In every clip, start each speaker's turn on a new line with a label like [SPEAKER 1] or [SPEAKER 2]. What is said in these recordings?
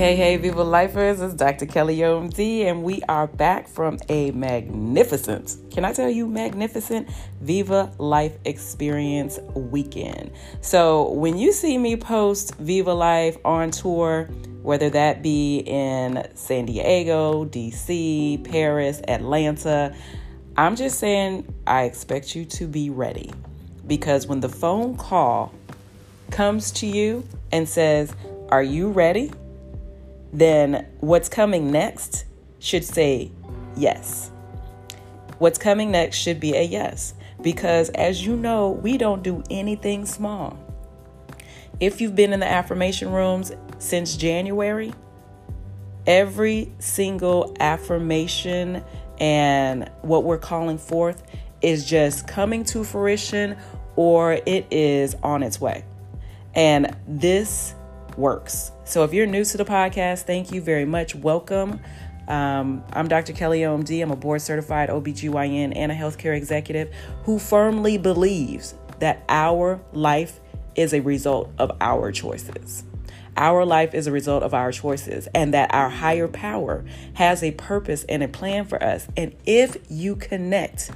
[SPEAKER 1] hey, hey, Viva Lifers, it's Dr. Kelly OMD, and we are back from a magnificent, can I tell you, magnificent Viva Life Experience weekend. So, when you see me post Viva Life on tour, whether that be in San Diego, DC, Paris, Atlanta, I'm just saying I expect you to be ready because when the phone call comes to you and says, Are you ready? Then what's coming next should say yes. What's coming next should be a yes. Because as you know, we don't do anything small. If you've been in the affirmation rooms since January, every single affirmation and what we're calling forth is just coming to fruition or it is on its way. And this works. So if you're new to the podcast, thank you very much. Welcome. Um, I'm Dr. Kelly OMD. I'm a board certified OBGYN and a healthcare executive who firmly believes that our life is a result of our choices. Our life is a result of our choices, and that our higher power has a purpose and a plan for us. And if you connect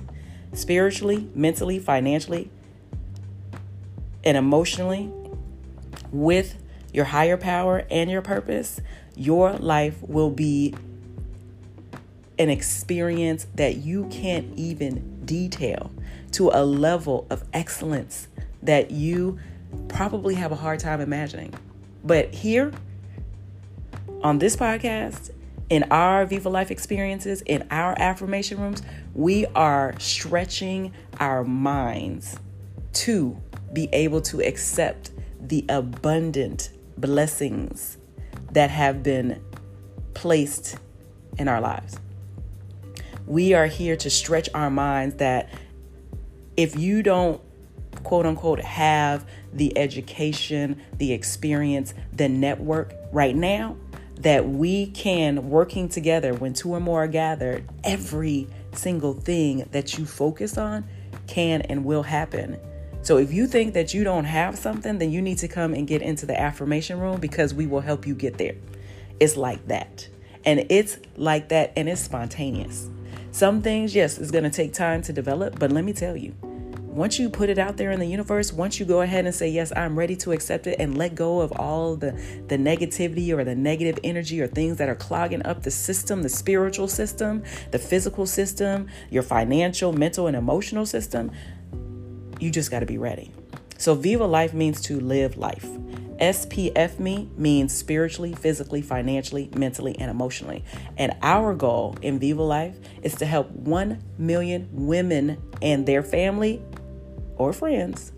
[SPEAKER 1] spiritually, mentally, financially, and emotionally with your higher power and your purpose, your life will be an experience that you can't even detail to a level of excellence that you probably have a hard time imagining. But here on this podcast, in our Viva Life experiences, in our affirmation rooms, we are stretching our minds to be able to accept the abundant blessings that have been placed in our lives. We are here to stretch our minds that if you don't, quote unquote, have the education, the experience, the network right now, that we can, working together, when two or more are gathered, every single thing that you focus on can and will happen so if you think that you don't have something, then you need to come and get into the affirmation room because we will help you get there. It's like that. And it's like that and it's spontaneous. Some things, yes, it's going to take time to develop, but let me tell you, once you put it out there in the universe, once you go ahead and say, Yes, I'm ready to accept it and let go of all the, the negativity or the negative energy or things that are clogging up the system, the spiritual system, the physical system, your financial, mental, and emotional system, you just got to be ready. So, Viva Life means to live life. SPF me means spiritually, physically, financially, mentally, and emotionally. And our goal in Viva Life is to help 1 million women and their family or friends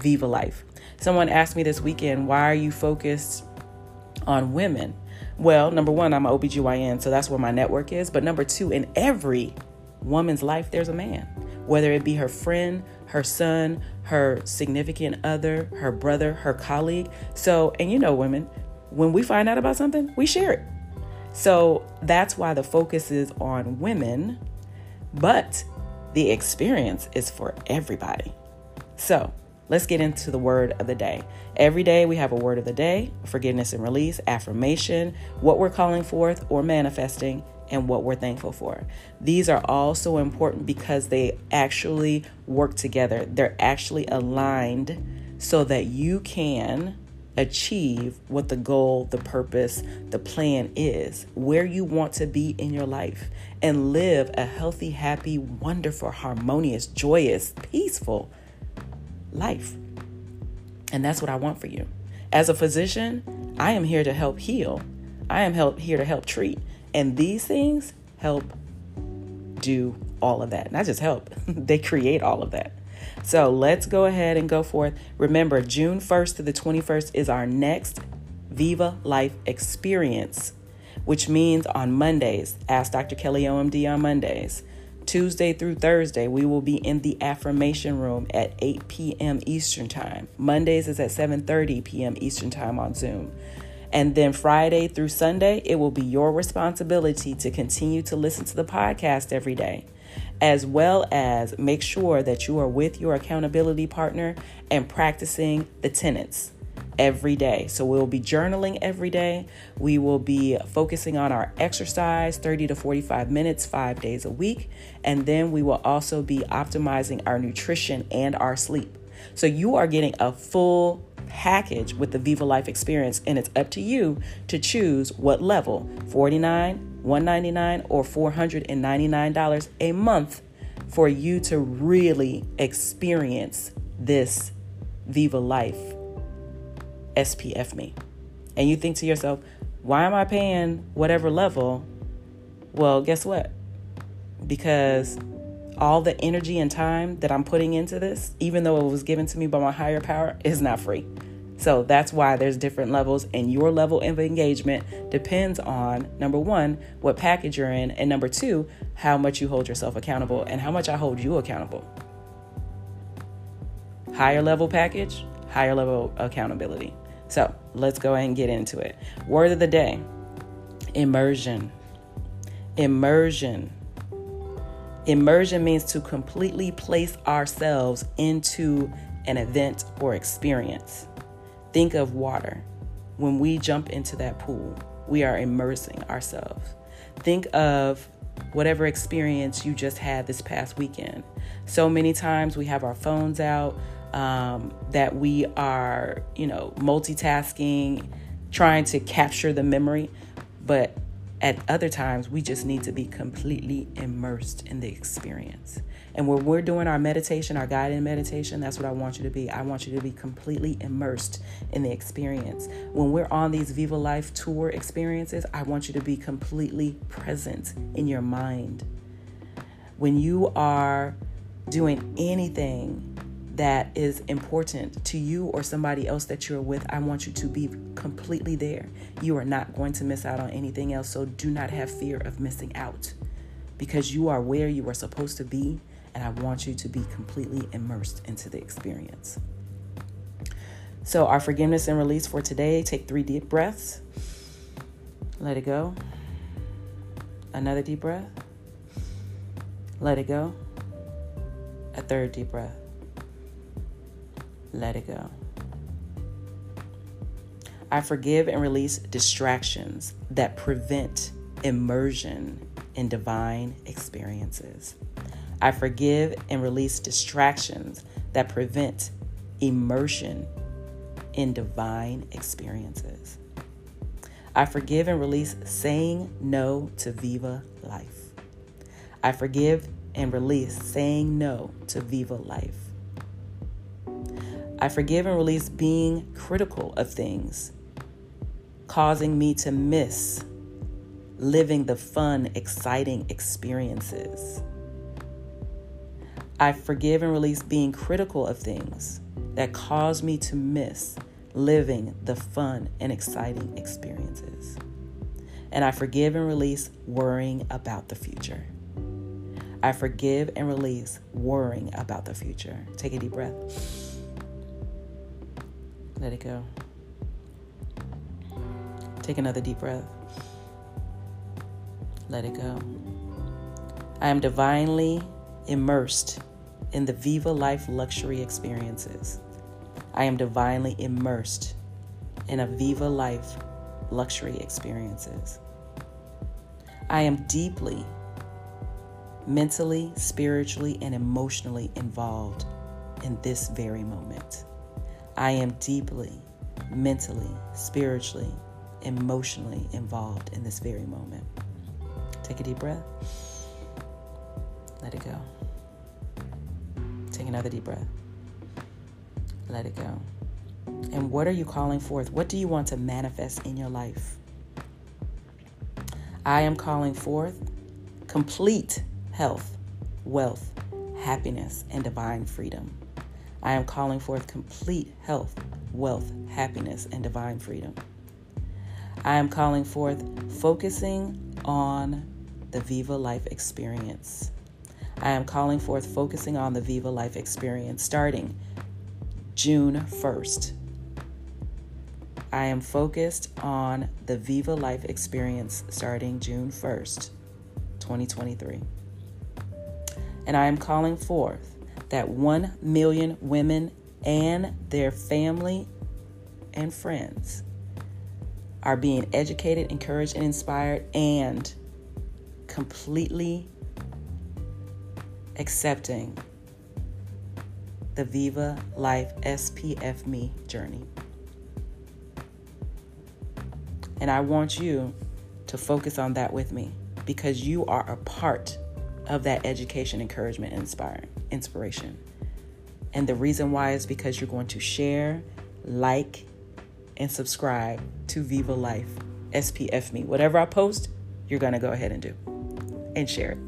[SPEAKER 1] Viva Life. Someone asked me this weekend, why are you focused on women? Well, number one, I'm an OBGYN, so that's where my network is. But number two, in every woman's life, there's a man, whether it be her friend, her son, her significant other, her brother, her colleague. So, and you know, women, when we find out about something, we share it. So that's why the focus is on women, but the experience is for everybody. So let's get into the word of the day. Every day we have a word of the day forgiveness and release, affirmation, what we're calling forth or manifesting, and what we're thankful for. These are all so important because they actually work together. They're actually aligned so that you can achieve what the goal, the purpose, the plan is, where you want to be in your life, and live a healthy, happy, wonderful, harmonious, joyous, peaceful life. And that's what I want for you. As a physician, I am here to help heal. I am help, here to help treat. And these things help do all of that. Not just help, they create all of that. So let's go ahead and go forth. Remember, June 1st to the 21st is our next Viva Life experience, which means on Mondays, ask Dr. Kelly OMD on Mondays. Tuesday through Thursday, we will be in the affirmation room at 8 p.m. Eastern Time. Mondays is at 7:30 p.m. Eastern Time on Zoom. And then Friday through Sunday, it will be your responsibility to continue to listen to the podcast every day, as well as make sure that you are with your accountability partner and practicing the tenets every day. So we'll be journaling every day. We will be focusing on our exercise 30 to 45 minutes, five days a week. And then we will also be optimizing our nutrition and our sleep. So you are getting a full package with the Viva Life experience, and it's up to you to choose what level 49 199 or $499 a month for you to really experience this Viva Life SPF me. And you think to yourself, why am I paying whatever level? Well, guess what? Because all the energy and time that I'm putting into this, even though it was given to me by my higher power, is not free. So that's why there's different levels, and your level of engagement depends on number one, what package you're in, and number two, how much you hold yourself accountable and how much I hold you accountable. Higher level package, higher level accountability. So let's go ahead and get into it. Word of the day immersion. Immersion. Immersion means to completely place ourselves into an event or experience. Think of water. When we jump into that pool, we are immersing ourselves. Think of whatever experience you just had this past weekend. So many times we have our phones out, um, that we are, you know, multitasking, trying to capture the memory. But at other times, we just need to be completely immersed in the experience. And when we're doing our meditation, our guided meditation, that's what I want you to be. I want you to be completely immersed in the experience. When we're on these Viva Life tour experiences, I want you to be completely present in your mind. When you are doing anything that is important to you or somebody else that you're with, I want you to be completely there. You are not going to miss out on anything else. So do not have fear of missing out because you are where you are supposed to be. And I want you to be completely immersed into the experience. So, our forgiveness and release for today take three deep breaths. Let it go. Another deep breath. Let it go. A third deep breath let it go. I forgive and release distractions that prevent immersion in divine experiences. I forgive and release distractions that prevent immersion in divine experiences. I forgive and release saying no to Viva Life. I forgive and release saying no to Viva Life. I forgive and release being critical of things, causing me to miss living the fun, exciting experiences. I forgive and release being critical of things that cause me to miss living the fun and exciting experiences. And I forgive and release worrying about the future. I forgive and release worrying about the future. Take a deep breath. Let it go. Take another deep breath. Let it go. I am divinely immersed in the Viva Life luxury experiences. I am divinely immersed in a Viva Life luxury experiences. I am deeply mentally, spiritually, and emotionally involved in this very moment. I am deeply, mentally, spiritually, emotionally involved in this very moment. Take a deep breath. Let it go. Take another deep breath. Let it go. And what are you calling forth? What do you want to manifest in your life? I am calling forth complete health, wealth, happiness, and divine freedom. I am calling forth complete health, wealth, happiness, and divine freedom. I am calling forth focusing on the Viva Life experience. I am calling forth focusing on the Viva Life experience starting June 1st. I am focused on the Viva Life experience starting June 1st, 2023. And I am calling forth that 1 million women and their family and friends are being educated, encouraged, and inspired, and completely accepting the Viva Life SPF Me journey. And I want you to focus on that with me because you are a part of that education, encouragement, and inspire, inspiration. And the reason why is because you're going to share, like, and subscribe to Viva Life SPF Me. Whatever I post, you're going to go ahead and do and share it.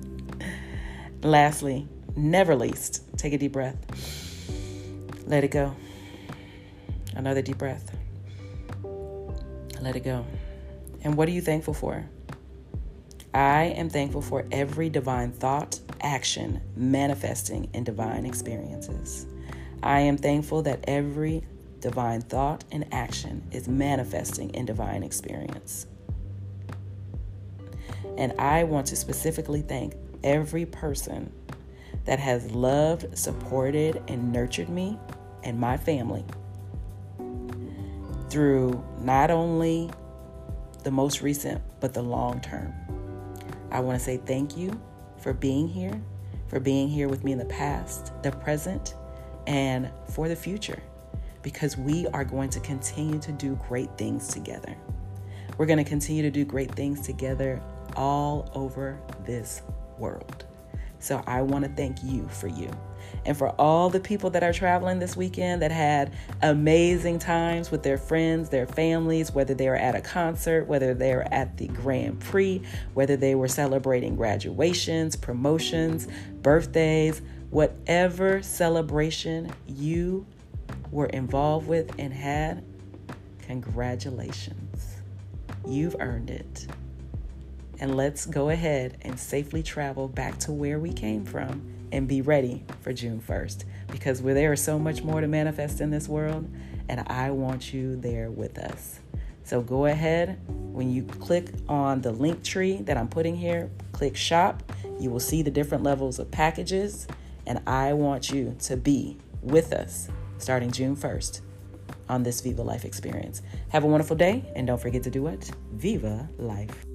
[SPEAKER 1] Lastly, never least, take a deep breath. Let it go. Another deep breath. Let it go. And what are you thankful for? I am thankful for every divine thought, action, manifesting in divine experiences. I am thankful that every divine thought and action is manifesting in divine experience. And I want to specifically thank every person that has loved, supported, and nurtured me and my family through not only the most recent, but the long term. I want to say thank you for being here, for being here with me in the past, the present, and for the future, because we are going to continue to do great things together. We're going to continue to do great things together all over this world. So I want to thank you for you. And for all the people that are traveling this weekend that had amazing times with their friends, their families, whether they were at a concert, whether they were at the Grand Prix, whether they were celebrating graduations, promotions, birthdays, whatever celebration you were involved with and had, congratulations. You've earned it and let's go ahead and safely travel back to where we came from and be ready for June 1st because where there is so much more to manifest in this world, and I want you there with us. So go ahead when you click on the Linktree that I'm putting here, click shop. You will see the different levels of packages, and I want you to be with us starting June 1st on this Viva Life experience. Have a wonderful day, and don't forget to do what? Viva Life.